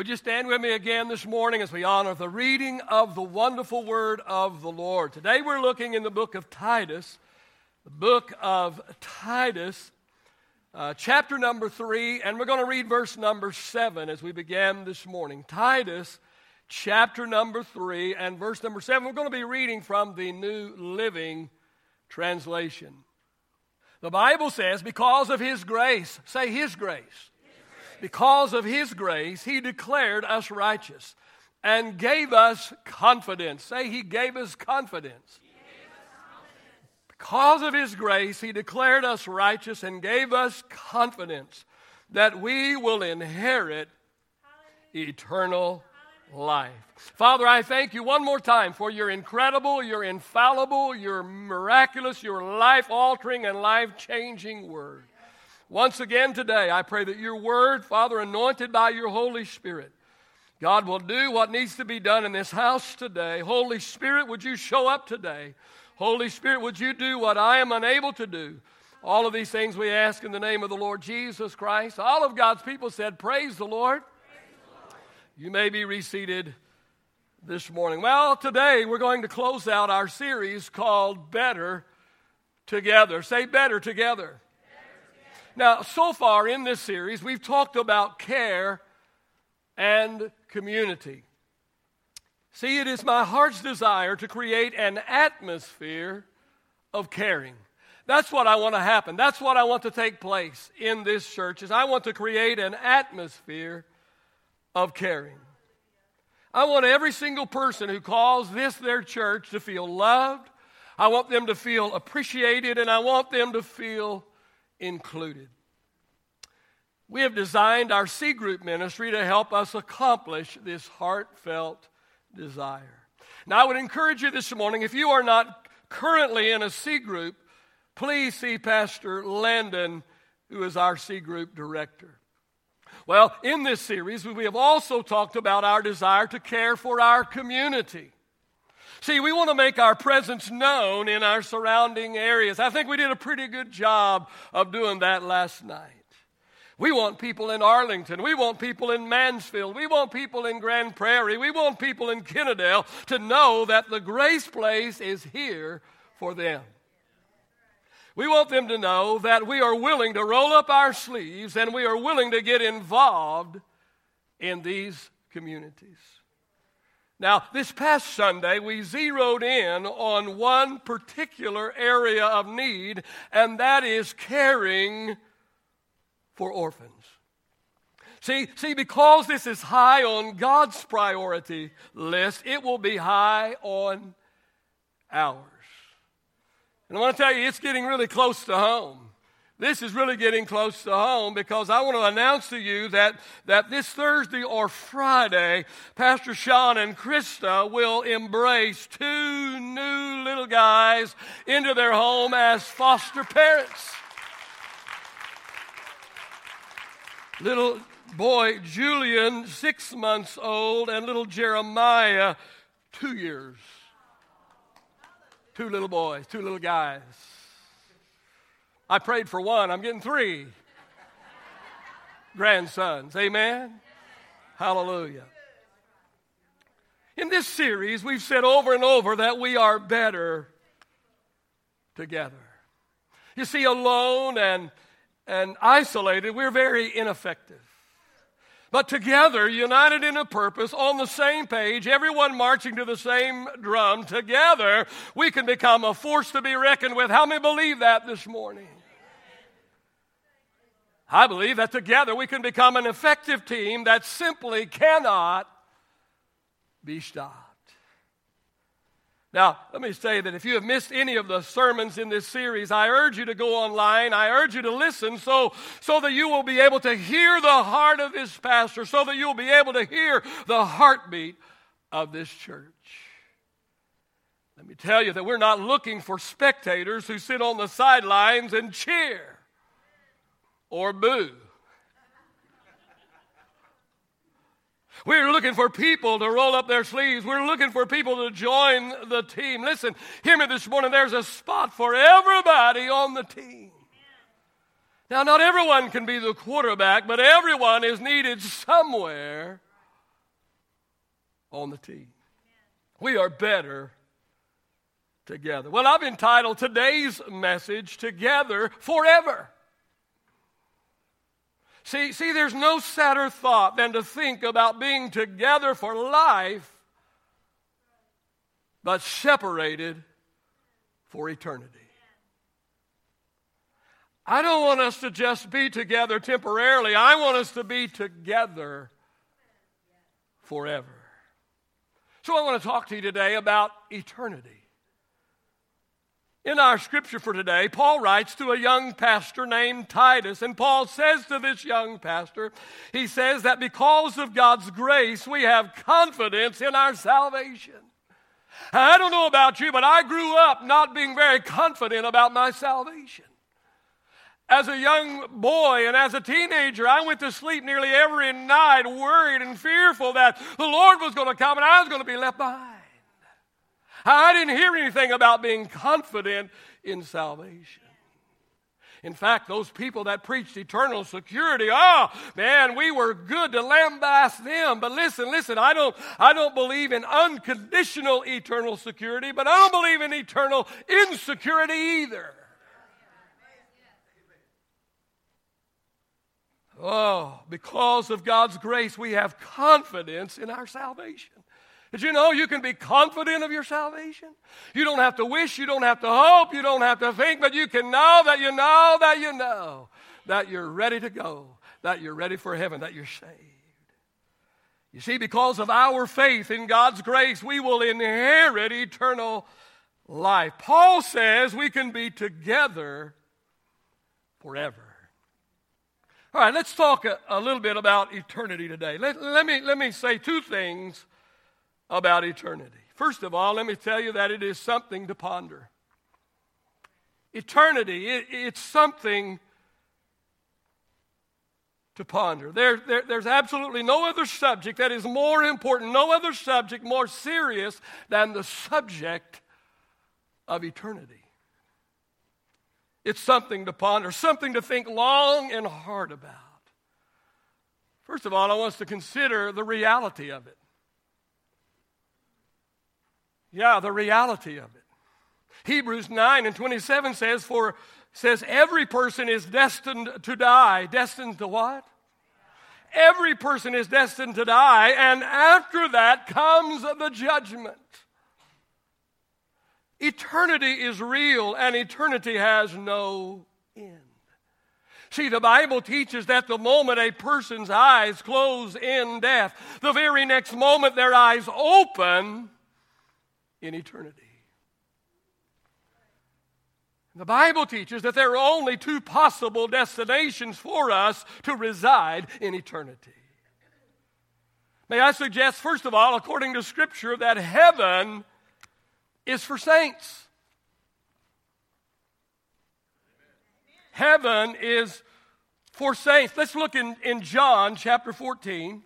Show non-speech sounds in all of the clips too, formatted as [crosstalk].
Would you stand with me again this morning as we honor the reading of the wonderful word of the Lord? Today we're looking in the book of Titus, the book of Titus, uh, chapter number three, and we're going to read verse number seven as we began this morning. Titus, chapter number three, and verse number seven. We're going to be reading from the New Living Translation. The Bible says, because of His grace, say His grace because of his grace, he declared us righteous and gave us confidence. Say, he gave us confidence. Because of his grace, he declared us righteous and gave us confidence that we will inherit eternal life. Father, I thank you one more time for your incredible, your infallible, your miraculous, your life altering, and life changing word. Once again today, I pray that your word, Father, anointed by your Holy Spirit, God will do what needs to be done in this house today. Holy Spirit, would you show up today? Holy Spirit, would you do what I am unable to do? All of these things we ask in the name of the Lord Jesus Christ. All of God's people said, Praise the Lord. You may be reseated this morning. Well, today we're going to close out our series called Better Together. Say, Better Together. Now, so far in this series, we've talked about care and community. See, it is my heart's desire to create an atmosphere of caring. That's what I want to happen. That's what I want to take place in this church is I want to create an atmosphere of caring. I want every single person who calls this their church to feel loved. I want them to feel appreciated and I want them to feel included. We have designed our C group ministry to help us accomplish this heartfelt desire. Now, I would encourage you this morning, if you are not currently in a C group, please see Pastor Landon, who is our C group director. Well, in this series, we have also talked about our desire to care for our community. See, we want to make our presence known in our surrounding areas. I think we did a pretty good job of doing that last night. We want people in Arlington. We want people in Mansfield. We want people in Grand Prairie. We want people in Kennedale to know that the Grace Place is here for them. We want them to know that we are willing to roll up our sleeves and we are willing to get involved in these communities. Now, this past Sunday, we zeroed in on one particular area of need, and that is caring for orphans. See, see, because this is high on God's priority list, it will be high on ours. And I want to tell you, it's getting really close to home this is really getting close to home because I want to announce to you that, that this Thursday or Friday, Pastor Sean and Krista will embrace two new little guys into their home as foster parents. Little boy Julian, six months old, and little Jeremiah, two years. Two little boys, two little guys. I prayed for one, I'm getting three grandsons. Amen? Hallelujah. In this series, we've said over and over that we are better together. You see, alone and, and isolated, we're very ineffective. But together, united in a purpose, on the same page, everyone marching to the same drum, together, we can become a force to be reckoned with. How many believe that this morning? I believe that together we can become an effective team that simply cannot be stopped. Now, let me say that if you have missed any of the sermons in this series, I urge you to go online. I urge you to listen so, so that you will be able to hear the heart of this pastor, so that you'll be able to hear the heartbeat of this church. Let me tell you that we're not looking for spectators who sit on the sidelines and cheer or boo. We're looking for people to roll up their sleeves. We're looking for people to join the team. Listen, hear me this morning. There's a spot for everybody on the team. Now, not everyone can be the quarterback, but everyone is needed somewhere on the team. We are better together. Well, I've entitled today's message Together Forever. See, see, there's no sadder thought than to think about being together for life, but separated for eternity. I don't want us to just be together temporarily. I want us to be together forever. So I want to talk to you today about eternity. In our scripture for today, Paul writes to a young pastor named Titus, and Paul says to this young pastor, he says that because of God's grace, we have confidence in our salvation. I don't know about you, but I grew up not being very confident about my salvation. As a young boy and as a teenager, I went to sleep nearly every night worried and fearful that the Lord was going to come and I was going to be left behind. I didn't hear anything about being confident in salvation. In fact, those people that preached eternal security, oh man, we were good to lambaste them. But listen, listen, I don't, I don't believe in unconditional eternal security, but I don't believe in eternal insecurity either. Oh, because of God's grace, we have confidence in our salvation. Did you know you can be confident of your salvation? You don't have to wish, you don't have to hope, you don't have to think, but you can know that you know that you know that you're ready to go, that you're ready for heaven, that you're saved. You see, because of our faith in God's grace, we will inherit eternal life. Paul says we can be together forever. All right, let's talk a, a little bit about eternity today. Let, let, me, let me say two things about eternity. First of all, let me tell you that it is something to ponder. Eternity, it, it's something to ponder. There, there, there's absolutely no other subject that is more important, no other subject more serious than the subject of eternity. It's something to ponder, something to think long and hard about. First of all, I want us to consider the reality of it. Yeah, the reality of it. Hebrews 9 and 27 says, For says every person is destined to die. Destined to what? Every person is destined to die, and after that comes the judgment. Eternity is real, and eternity has no end. See, the Bible teaches that the moment a person's eyes close in death, the very next moment their eyes open in eternity. The Bible teaches that there are only two possible destinations for us to reside in eternity. May I suggest, first of all, according to Scripture, that heaven is for saints. Heaven is for saints. Let's look in, in John chapter 14.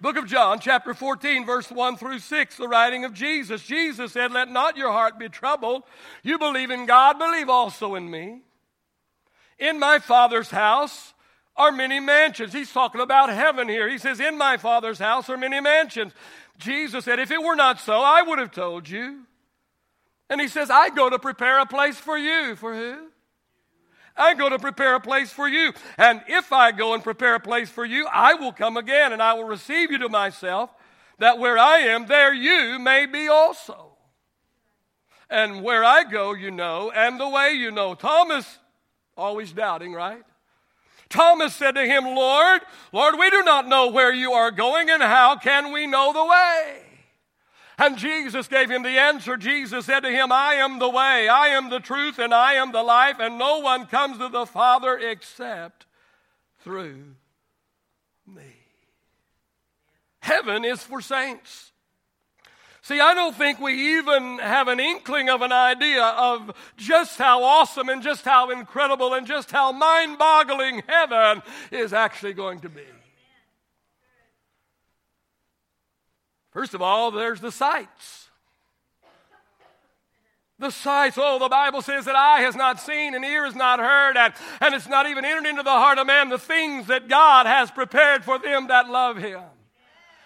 Book of John, chapter 14, verse 1 through 6, the writing of Jesus. Jesus said, Let not your heart be troubled. You believe in God, believe also in me. In my Father's house are many mansions. He's talking about heaven here. He says, In my Father's house are many mansions. Jesus said, If it were not so, I would have told you. And he says, I go to prepare a place for you. For who? I go to prepare a place for you. And if I go and prepare a place for you, I will come again and I will receive you to myself, that where I am, there you may be also. And where I go, you know, and the way you know. Thomas, always doubting, right? Thomas said to him, Lord, Lord, we do not know where you are going, and how can we know the way? And Jesus gave him the answer. Jesus said to him, I am the way, I am the truth, and I am the life, and no one comes to the Father except through me. Heaven is for saints. See, I don't think we even have an inkling of an idea of just how awesome and just how incredible and just how mind boggling heaven is actually going to be. First of all, there's the sights. The sights, oh, the Bible says that eye has not seen and ear has not heard, and, and it's not even entered into the heart of man the things that God has prepared for them that love Him.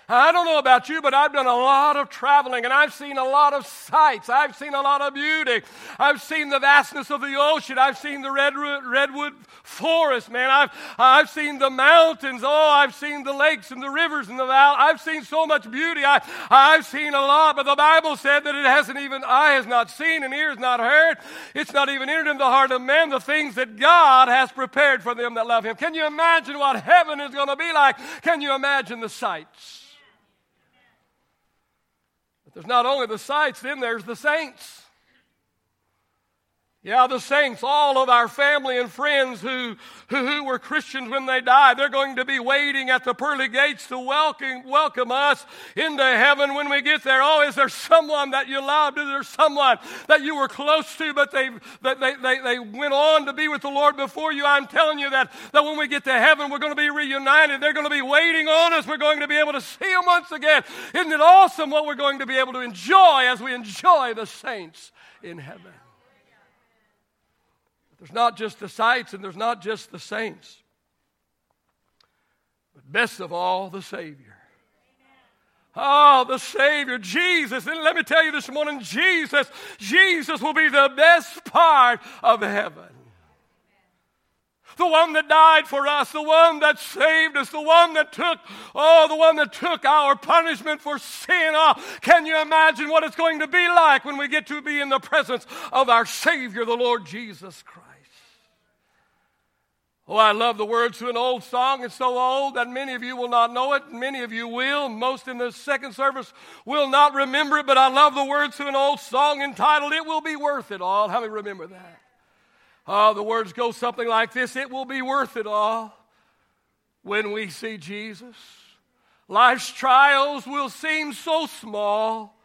I don't know about you, but I've done a lot of traveling and I've seen a lot of sights. I've seen a lot of beauty. I've seen the vastness of the ocean. I've seen the redwood, redwood forest, man. I've, I've seen the mountains. Oh, I've seen the lakes and the rivers and the valley. I've seen so much beauty. I, I've seen a lot, but the Bible said that it hasn't even, eye has not seen and ear has not heard. It's not even entered in the heart of man the things that God has prepared for them that love Him. Can you imagine what heaven is going to be like? Can you imagine the sights? There's not only the sights, then there's the saints. Yeah, the saints, all of our family and friends who, who, who, were Christians when they died, they're going to be waiting at the pearly gates to welcome, welcome us into heaven when we get there. Oh, is there someone that you loved? Is there someone that you were close to, but they, they, they, they went on to be with the Lord before you? I'm telling you that, that when we get to heaven, we're going to be reunited. They're going to be waiting on us. We're going to be able to see them once again. Isn't it awesome what we're going to be able to enjoy as we enjoy the saints in heaven? There's not just the sights and there's not just the saints, but best of all, the Savior. Oh, the Savior, Jesus. And let me tell you this morning, Jesus, Jesus will be the best part of heaven. The one that died for us, the one that saved us, the one that took, oh, the one that took our punishment for sin. Oh, can you imagine what it's going to be like when we get to be in the presence of our Savior, the Lord Jesus Christ? Oh, I love the words to an old song. It's so old that many of you will not know it. Many of you will. Most in the second service will not remember it, but I love the words to an old song entitled, It Will Be Worth It All. How many remember that? Oh, the words go something like this It will be worth it all when we see Jesus. Life's trials will seem so small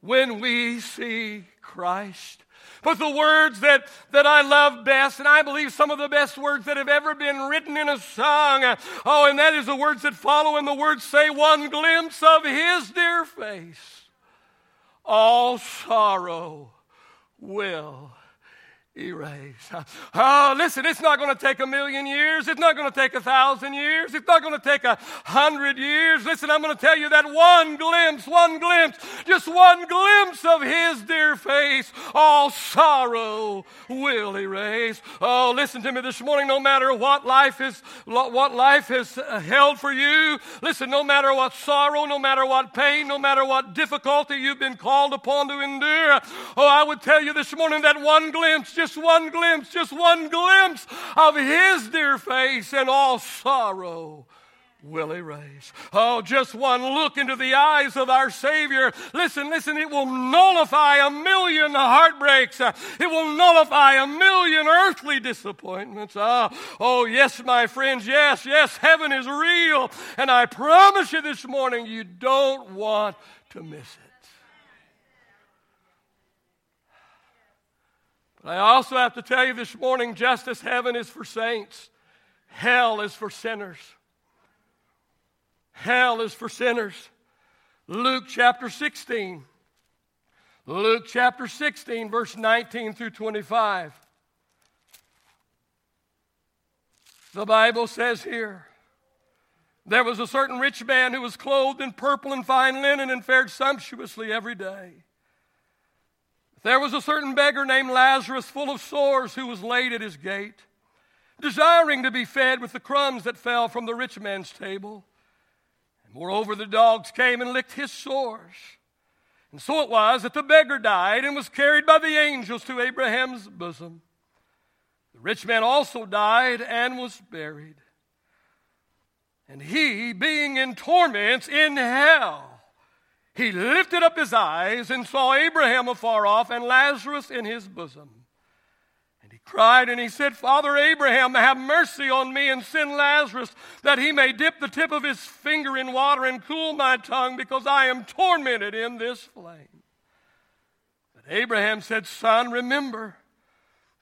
when we see Christ. But the words that, that I love best, and I believe some of the best words that have ever been written in a song, oh, and that is the words that follow, and the words say, One glimpse of His dear face, all sorrow will erase. Oh, [laughs] listen, it's not going to take a million years. It's not going to take a thousand years. It's not going to take a hundred years. Listen, I'm going to tell you that one glimpse, one glimpse, just one glimpse of His dear face, all sorrow will erase. Oh, listen to me this morning. No matter what life is, what life has uh, held for you, listen, no matter what sorrow, no matter what pain, no matter what difficulty you've been called upon to endure, oh, I would tell you this morning that one glimpse, just just one glimpse, just one glimpse of His dear face, and all sorrow will erase. Oh, just one look into the eyes of our Savior. Listen, listen, it will nullify a million heartbreaks. It will nullify a million earthly disappointments. Oh, oh, yes, my friends, yes, yes, heaven is real. And I promise you this morning, you don't want to miss it. I also have to tell you this morning just as heaven is for saints, hell is for sinners. Hell is for sinners. Luke chapter 16. Luke chapter 16, verse 19 through 25. The Bible says here there was a certain rich man who was clothed in purple and fine linen and fared sumptuously every day. There was a certain beggar named Lazarus, full of sores, who was laid at his gate, desiring to be fed with the crumbs that fell from the rich man's table. And moreover, the dogs came and licked his sores. And so it was that the beggar died and was carried by the angels to Abraham's bosom. The rich man also died and was buried. And he, being in torments in hell, he lifted up his eyes and saw Abraham afar off and Lazarus in his bosom. And he cried and he said, Father Abraham, have mercy on me and send Lazarus that he may dip the tip of his finger in water and cool my tongue because I am tormented in this flame. But Abraham said, Son, remember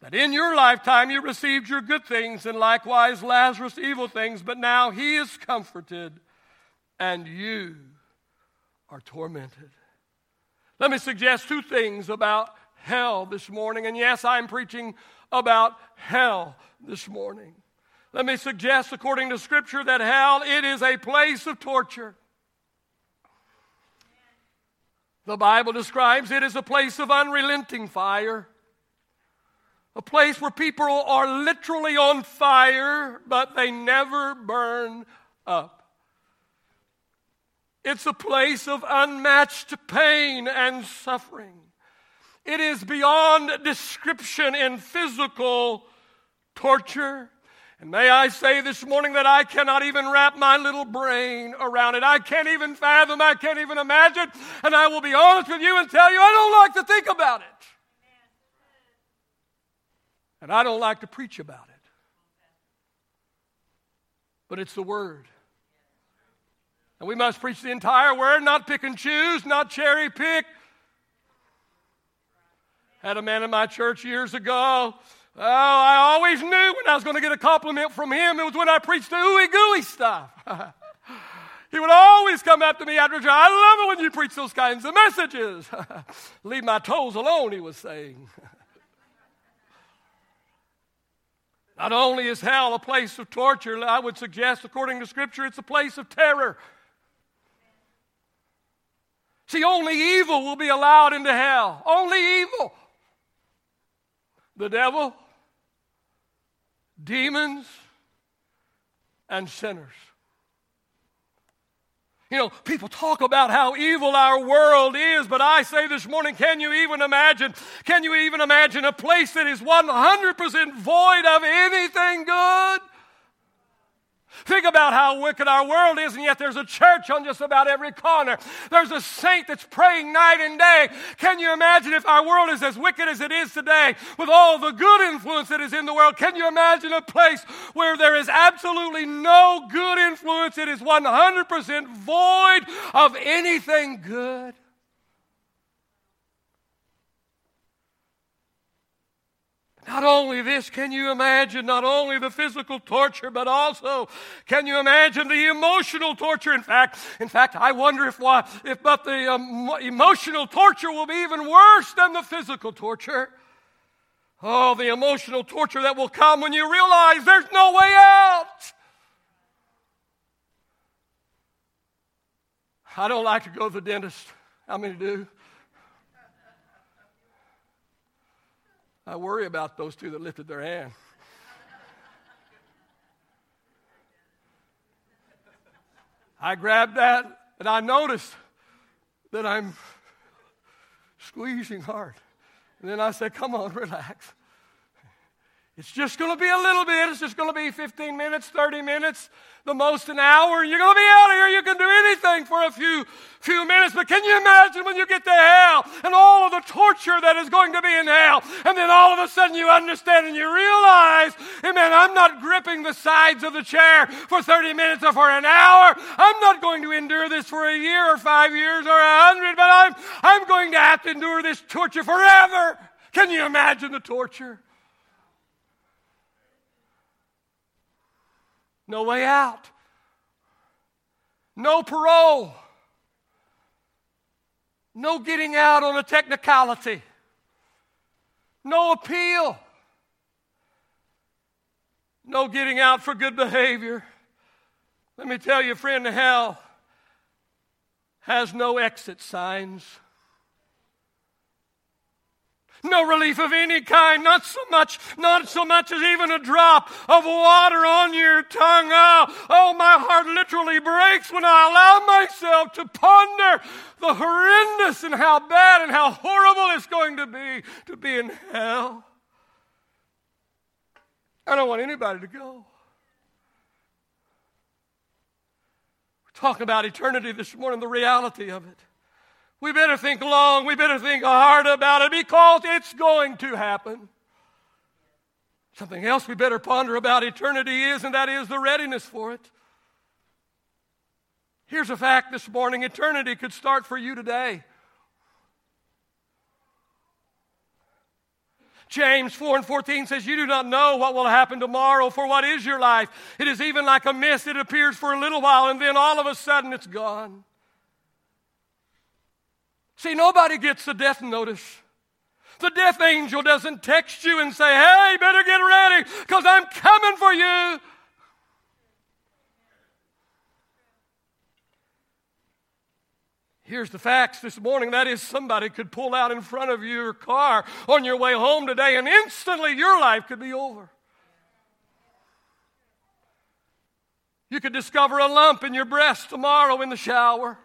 that in your lifetime you received your good things and likewise Lazarus evil things, but now he is comforted and you are tormented. Let me suggest two things about hell this morning. And yes, I'm preaching about hell this morning. Let me suggest, according to Scripture, that hell, it is a place of torture. The Bible describes it as a place of unrelenting fire, a place where people are literally on fire, but they never burn up. It's a place of unmatched pain and suffering. It is beyond description in physical torture. And may I say this morning that I cannot even wrap my little brain around it. I can't even fathom, I can't even imagine. And I will be honest with you and tell you, I don't like to think about it. And I don't like to preach about it. But it's the Word. And we must preach the entire Word, not pick and choose, not cherry pick. Had a man in my church years ago Oh, I always knew when I was going to get a compliment from him. It was when I preached the ooey gooey stuff. [laughs] he would always come up to me after church. I love it when you preach those kinds of messages. [laughs] Leave my toes alone, he was saying. [laughs] Not only is hell a place of torture, I would suggest, according to Scripture, it's a place of terror. See, only evil will be allowed into hell. Only evil. The devil demons, and sinners. You know, people talk about how evil our world is, but I say this morning, can you even imagine? Can you even imagine a place that is 100% void of anything good? Think about how wicked our world is, and yet there's a church on just about every corner. There's a saint that's praying night and day. Can you imagine if our world is as wicked as it is today, with all the good influence that is in the world? Can you imagine a place where there is absolutely no good influence? It is 100% void of anything good. Not only this, can you imagine not only the physical torture, but also can you imagine the emotional torture? In fact, in fact, I wonder if why, if but the um, emotional torture will be even worse than the physical torture. Oh, the emotional torture that will come when you realize there's no way out. I don't like to go to the dentist. How many do? I worry about those two that lifted their hand. I grabbed that and I noticed that I'm squeezing hard. And then I said, Come on, relax. It's just going to be a little bit. It's just going to be 15 minutes, 30 minutes, the most an hour. You're going to be out of here. You can do anything for a few, few minutes. But can you imagine when you get to hell and all of the torture that is going to be in hell? And then all of a sudden you understand and you realize, amen, I'm not gripping the sides of the chair for 30 minutes or for an hour. I'm not going to endure this for a year or five years or a hundred, but I'm, I'm going to have to endure this torture forever. Can you imagine the torture? No way out. No parole. No getting out on a technicality. No appeal. No getting out for good behavior. Let me tell you, friend, hell has no exit signs no relief of any kind, not so much, not so much as even a drop of water on your tongue. Oh, oh, my heart literally breaks when I allow myself to ponder the horrendous and how bad and how horrible it's going to be to be in hell. I don't want anybody to go. We're talking about eternity this morning, the reality of it. We better think long, we better think hard about it because it's going to happen. Something else we better ponder about eternity is, and that is the readiness for it. Here's a fact this morning eternity could start for you today. James 4 and 14 says, You do not know what will happen tomorrow, for what is your life? It is even like a mist, it appears for a little while, and then all of a sudden it's gone. See, nobody gets the death notice. The death angel doesn't text you and say, hey, better get ready because I'm coming for you. Here's the facts this morning. That is, somebody could pull out in front of your car on your way home today, and instantly your life could be over. You could discover a lump in your breast tomorrow in the shower.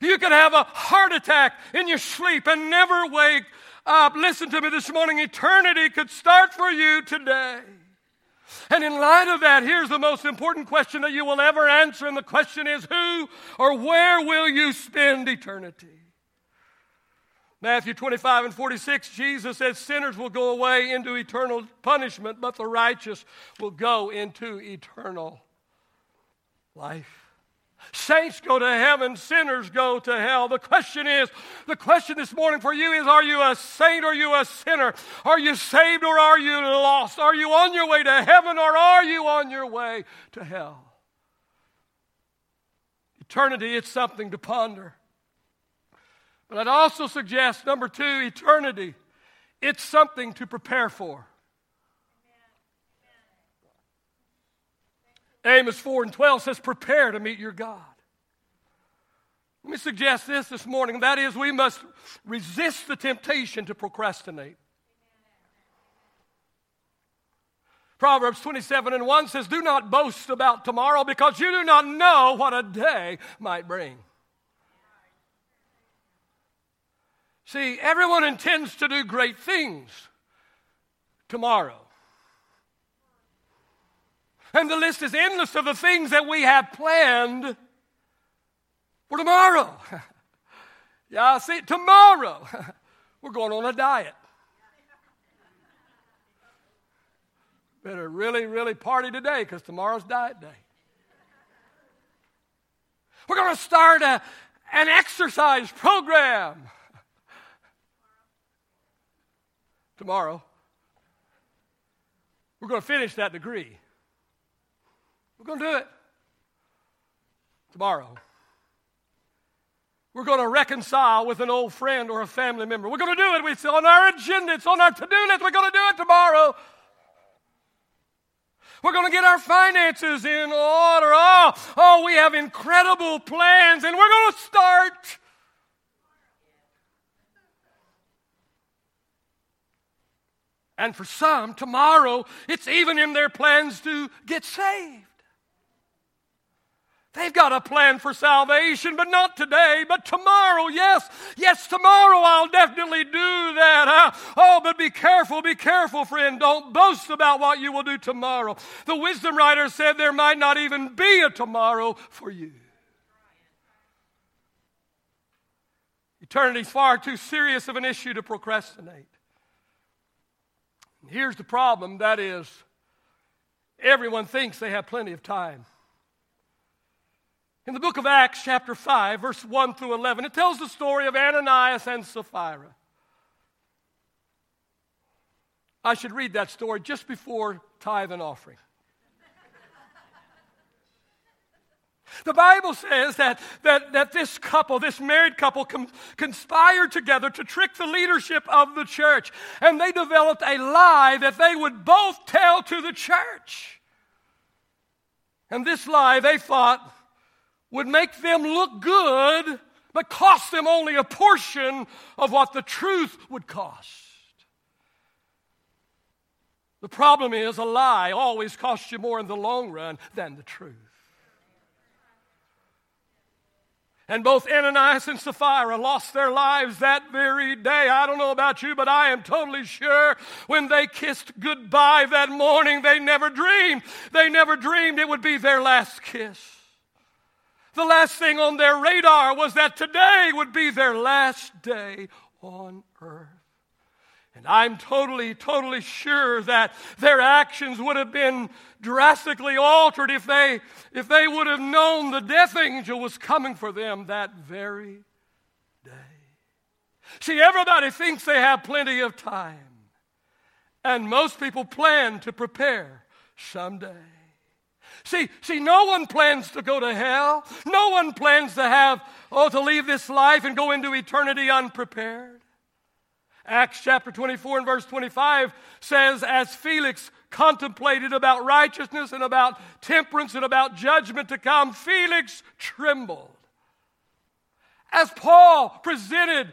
You could have a heart attack in your sleep and never wake up. Listen to me this morning. Eternity could start for you today. And in light of that, here's the most important question that you will ever answer. And the question is who or where will you spend eternity? Matthew 25 and 46, Jesus says, Sinners will go away into eternal punishment, but the righteous will go into eternal life. Saints go to heaven, sinners go to hell. The question is the question this morning for you is are you a saint or are you a sinner? Are you saved or are you lost? Are you on your way to heaven or are you on your way to hell? Eternity, it's something to ponder. But I'd also suggest, number two, eternity, it's something to prepare for. Amos 4 and 12 says, Prepare to meet your God. Let me suggest this this morning. That is, we must resist the temptation to procrastinate. Proverbs 27 and 1 says, Do not boast about tomorrow because you do not know what a day might bring. See, everyone intends to do great things tomorrow. And the list is endless of the things that we have planned for tomorrow. [laughs] yeah, see, tomorrow [laughs] we're going on a diet. Better really, really party today because tomorrow's diet day. We're going to start a, an exercise program [laughs] tomorrow. We're going to finish that degree. We're going to do it tomorrow. We're going to reconcile with an old friend or a family member. We're going to do it. It's on our agenda. It's on our to do list. We're going to do it tomorrow. We're going to get our finances in order. Oh, oh, we have incredible plans, and we're going to start. And for some, tomorrow, it's even in their plans to get saved. They've got a plan for salvation, but not today, but tomorrow. Yes, yes, tomorrow I'll definitely do that. Oh, but be careful, be careful, friend. Don't boast about what you will do tomorrow. The wisdom writer said there might not even be a tomorrow for you. Eternity's far too serious of an issue to procrastinate. Here's the problem that is, everyone thinks they have plenty of time. In the book of Acts, chapter 5, verse 1 through 11, it tells the story of Ananias and Sapphira. I should read that story just before tithe and offering. The Bible says that, that, that this couple, this married couple, com- conspired together to trick the leadership of the church. And they developed a lie that they would both tell to the church. And this lie, they thought, would make them look good, but cost them only a portion of what the truth would cost. The problem is a lie always costs you more in the long run than the truth. And both Ananias and Sapphira lost their lives that very day. I don't know about you, but I am totally sure when they kissed goodbye that morning, they never dreamed. They never dreamed it would be their last kiss. The last thing on their radar was that today would be their last day on earth. And I'm totally, totally sure that their actions would have been drastically altered if they, if they would have known the death angel was coming for them that very day. See, everybody thinks they have plenty of time. And most people plan to prepare someday. See, see, no one plans to go to hell. No one plans to have, oh, to leave this life and go into eternity unprepared. Acts chapter 24 and verse 25 says, As Felix contemplated about righteousness and about temperance and about judgment to come, Felix trembled As Paul presented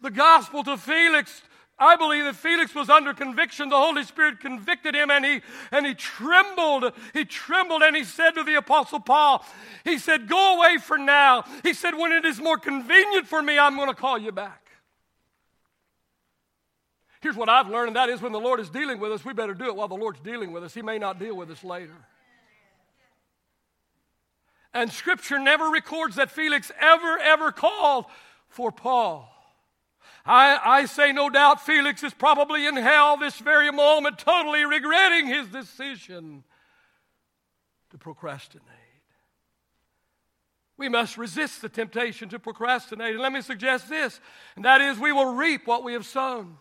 the gospel to Felix, I believe that Felix was under conviction. The Holy Spirit convicted him and he, and he trembled. He trembled and he said to the Apostle Paul, He said, Go away for now. He said, When it is more convenient for me, I'm going to call you back. Here's what I've learned, and that is when the Lord is dealing with us, we better do it while the Lord's dealing with us. He may not deal with us later. And Scripture never records that Felix ever, ever called for Paul. I, I say, no doubt, Felix is probably in hell this very moment, totally regretting his decision to procrastinate. We must resist the temptation to procrastinate. And let me suggest this, and that is we will reap what we have sown.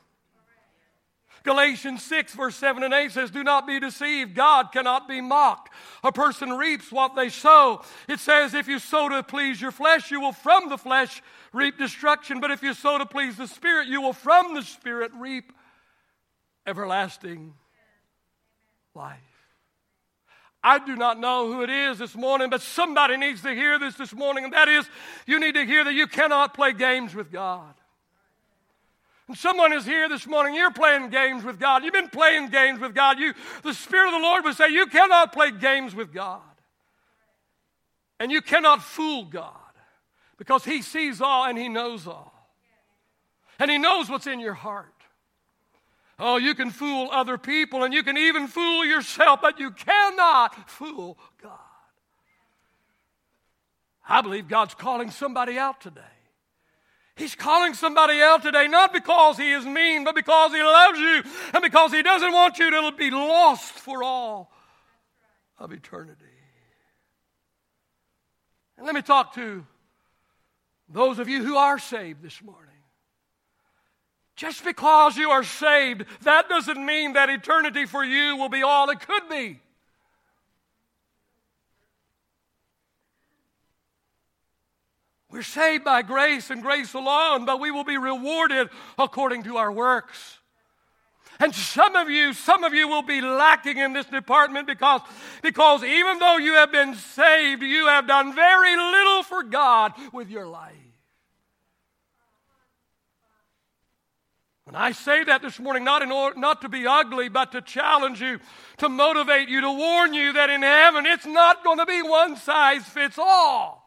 Galatians 6, verse 7 and 8 says, Do not be deceived. God cannot be mocked. A person reaps what they sow. It says, If you sow to please your flesh, you will from the flesh reap destruction. But if you sow to please the Spirit, you will from the Spirit reap everlasting life. I do not know who it is this morning, but somebody needs to hear this this morning, and that is you need to hear that you cannot play games with God. And someone is here this morning, you're playing games with God. You've been playing games with God. You, the Spirit of the Lord would say, You cannot play games with God. And you cannot fool God because He sees all and He knows all. And He knows what's in your heart. Oh, you can fool other people and you can even fool yourself, but you cannot fool God. I believe God's calling somebody out today. He's calling somebody out today, not because he is mean, but because he loves you and because he doesn't want you to be lost for all of eternity. And let me talk to those of you who are saved this morning. Just because you are saved, that doesn't mean that eternity for you will be all it could be. We're saved by grace and grace alone, but we will be rewarded according to our works. And some of you, some of you will be lacking in this department because, because even though you have been saved, you have done very little for God with your life. And I say that this morning not, in order, not to be ugly, but to challenge you, to motivate you, to warn you that in heaven it's not going to be one size fits all.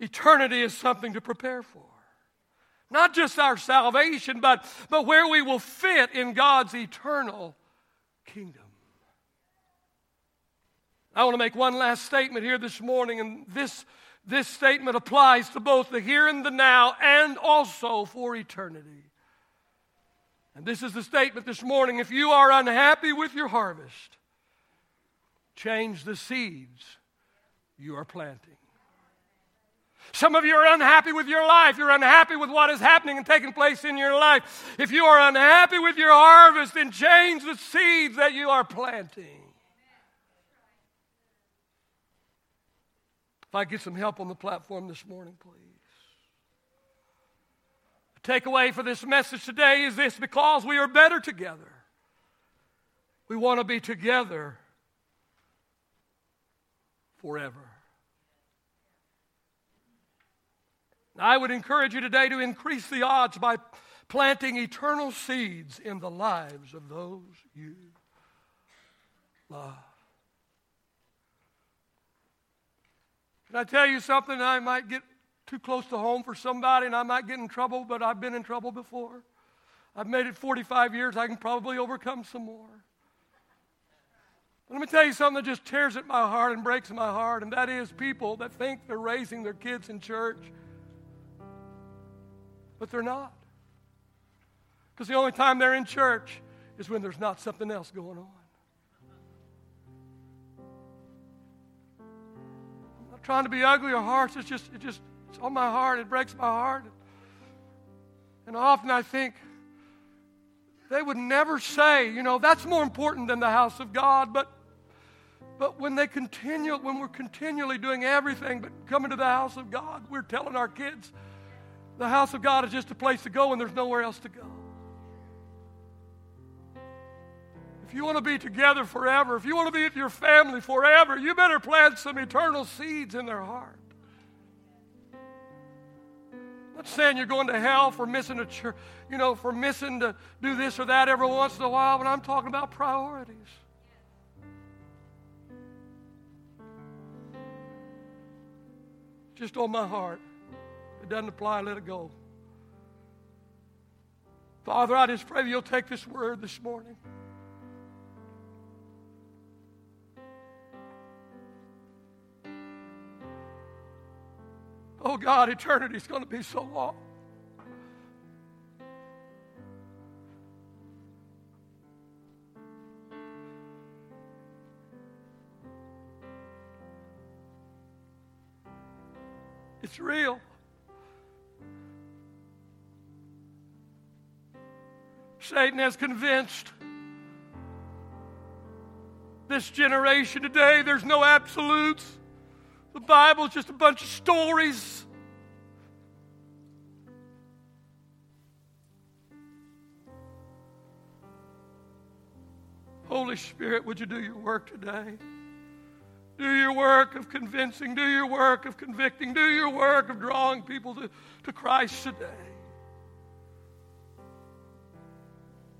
Eternity is something to prepare for. Not just our salvation, but, but where we will fit in God's eternal kingdom. I want to make one last statement here this morning, and this, this statement applies to both the here and the now and also for eternity. And this is the statement this morning if you are unhappy with your harvest, change the seeds you are planting. Some of you are unhappy with your life. You're unhappy with what is happening and taking place in your life. If you are unhappy with your harvest, then change the seeds that you are planting. If I get some help on the platform this morning, please. The takeaway for this message today is this because we are better together, we want to be together forever. I would encourage you today to increase the odds by planting eternal seeds in the lives of those you love. Can I tell you something? I might get too close to home for somebody and I might get in trouble, but I've been in trouble before. I've made it 45 years. I can probably overcome some more. Let me tell you something that just tears at my heart and breaks my heart, and that is people that think they're raising their kids in church but they're not. Because the only time they're in church is when there's not something else going on. I'm not trying to be ugly or harsh. It's just, it just, it's on my heart. It breaks my heart. And often I think they would never say, you know, that's more important than the house of God. But, but when they continue, when we're continually doing everything but coming to the house of God, we're telling our kids, the house of God is just a place to go and there's nowhere else to go. If you want to be together forever, if you want to be with your family forever, you better plant some eternal seeds in their heart. I'm not saying you're going to hell for missing a church, you know, for missing to do this or that every once in a while, but I'm talking about priorities. Just on my heart. It doesn't apply, let it go. Father, I just pray that you'll take this word this morning. Oh God, eternity is going to be so long. It's real. Satan has convinced this generation today there's no absolutes. The Bible's just a bunch of stories. Holy Spirit, would you do your work today? Do your work of convincing, do your work of convicting, do your work of drawing people to, to Christ today.